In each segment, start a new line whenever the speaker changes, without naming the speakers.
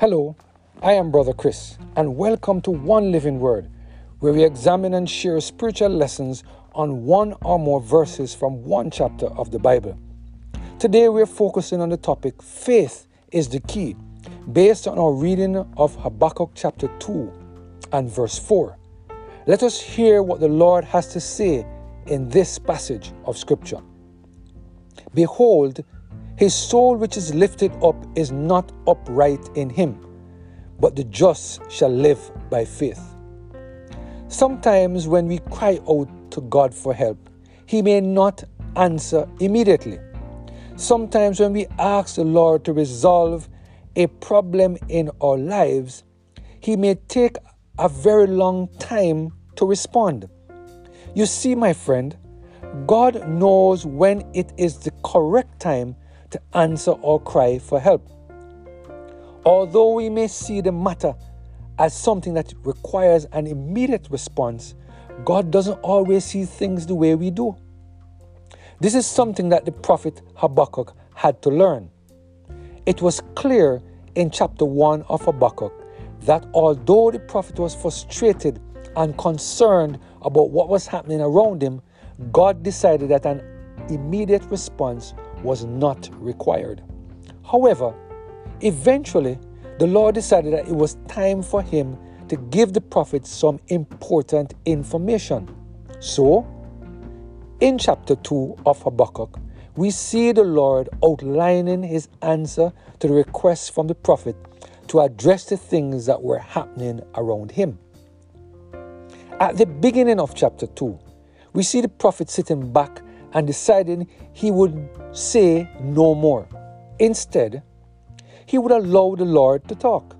Hello, I am Brother Chris, and welcome to One Living Word, where we examine and share spiritual lessons on one or more verses from one chapter of the Bible. Today we are focusing on the topic Faith is the Key, based on our reading of Habakkuk chapter 2 and verse 4. Let us hear what the Lord has to say in this passage of Scripture. Behold, his soul which is lifted up is not upright in him, but the just shall live by faith. Sometimes when we cry out to God for help, he may not answer immediately. Sometimes when we ask the Lord to resolve a problem in our lives, he may take a very long time to respond. You see, my friend, God knows when it is the correct time answer our cry for help. Although we may see the matter as something that requires an immediate response, God doesn't always see things the way we do. This is something that the prophet Habakkuk had to learn. It was clear in chapter 1 of Habakkuk that although the prophet was frustrated and concerned about what was happening around him, God decided that an immediate response was not required. However, eventually, the Lord decided that it was time for him to give the prophet some important information. So, in chapter 2 of Habakkuk, we see the Lord outlining his answer to the request from the prophet to address the things that were happening around him. At the beginning of chapter 2, we see the prophet sitting back and deciding he would say no more. Instead, he would allow the Lord to talk.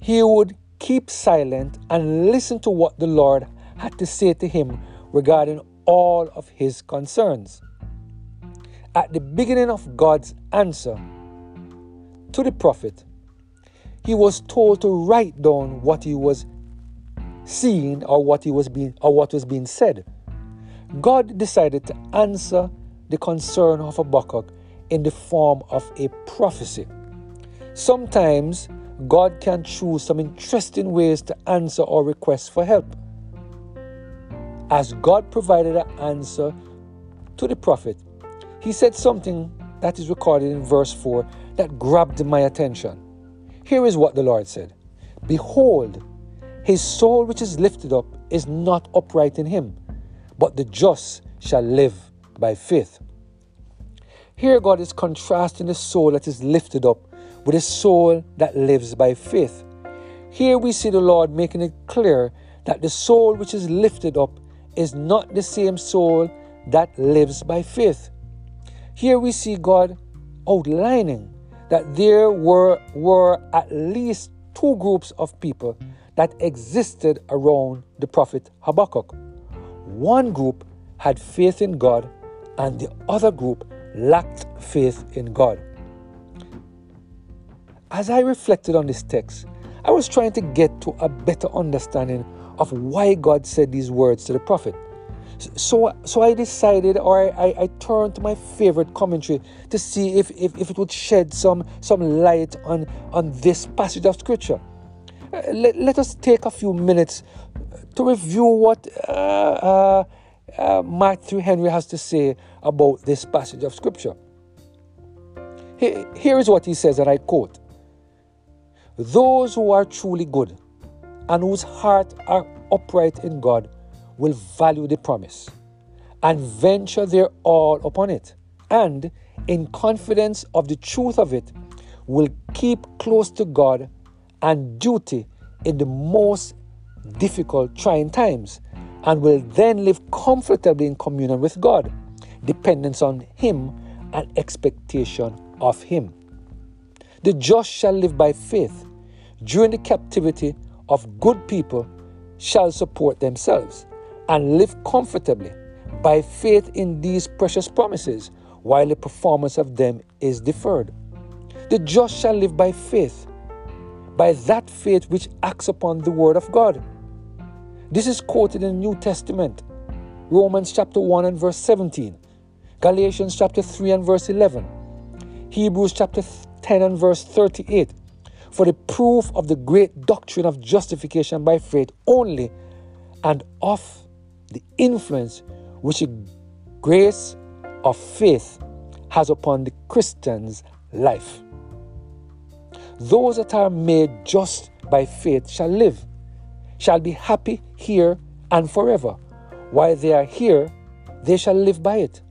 He would keep silent and listen to what the Lord had to say to him regarding all of his concerns. At the beginning of God's answer to the prophet, he was told to write down what he was seeing or what he was being or what was being said. God decided to answer the concern of Habakkuk in the form of a prophecy. Sometimes God can choose some interesting ways to answer our requests for help. As God provided an answer to the prophet, he said something that is recorded in verse 4 that grabbed my attention. Here is what the Lord said Behold, his soul which is lifted up is not upright in him, but the just shall live by faith. Here, God is contrasting the soul that is lifted up with a soul that lives by faith. Here we see the Lord making it clear that the soul which is lifted up is not the same soul that lives by faith. Here we see God outlining that there were, were at least two groups of people that existed around the prophet Habakkuk. One group had faith in God, and the other group lacked faith in God. As I reflected on this text, I was trying to get to a better understanding of why God said these words to the prophet. So, so I decided, or I, I, turned to my favorite commentary to see if, if, if it would shed some, some light on, on this passage of scripture. Uh, let, let us take a few minutes to review what uh, uh, uh, Matthew Henry has to say about this passage of Scripture. Here is what he says, and I quote Those who are truly good and whose hearts are upright in God will value the promise and venture their all upon it, and in confidence of the truth of it, will keep close to God and duty in the most difficult, trying times, and will then live comfortably in communion with God, dependence on Him and expectation of Him. The just shall live by faith. During the captivity of good people shall support themselves and live comfortably by faith in these precious promises, while the performance of them is deferred. The just shall live by faith by that faith which acts upon the word of God. This is quoted in the New Testament, Romans chapter 1 and verse 17, Galatians chapter 3 and verse 11, Hebrews chapter 10 and verse 38, for the proof of the great doctrine of justification by faith only and of the influence which the grace of faith has upon the Christian's life. Those that are made just by faith shall live, shall be happy here and forever. While they are here, they shall live by it.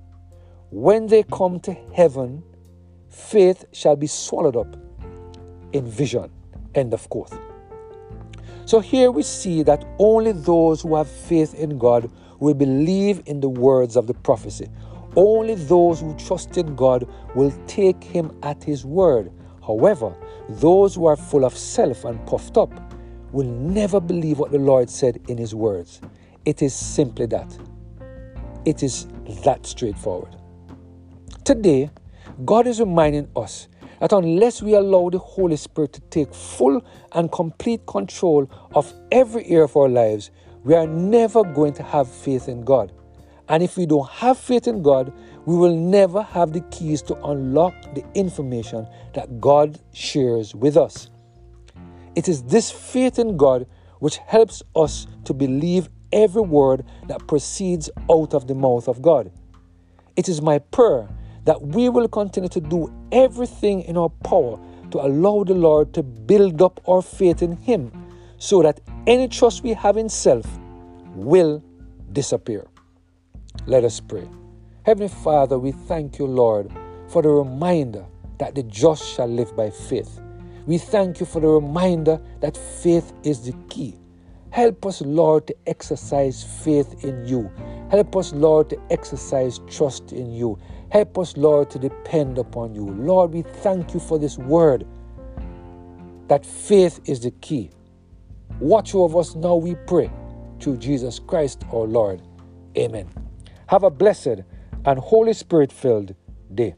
When they come to heaven, faith shall be swallowed up in vision. End of quote. So here we see that only those who have faith in God will believe in the words of the prophecy. Only those who trust in God will take him at his word. However, those who are full of self and puffed up will never believe what the Lord said in his words. It is simply that. It is that straightforward. Today, God is reminding us that unless we allow the Holy Spirit to take full and complete control of every area of our lives, we are never going to have faith in God. And if we don't have faith in God, we will never have the keys to unlock the information that God shares with us. It is this faith in God which helps us to believe every word that proceeds out of the mouth of God. It is my prayer that we will continue to do everything in our power to allow the Lord to build up our faith in Him so that any trust we have in self will disappear. Let us pray. Heavenly Father, we thank you, Lord, for the reminder that the just shall live by faith. We thank you for the reminder that faith is the key. Help us, Lord, to exercise faith in you. Help us, Lord, to exercise trust in you. Help us, Lord, to depend upon you. Lord, we thank you for this word that faith is the key. Watch over us now, we pray, through Jesus Christ our Lord. Amen. Have a blessed and Holy Spirit filled day.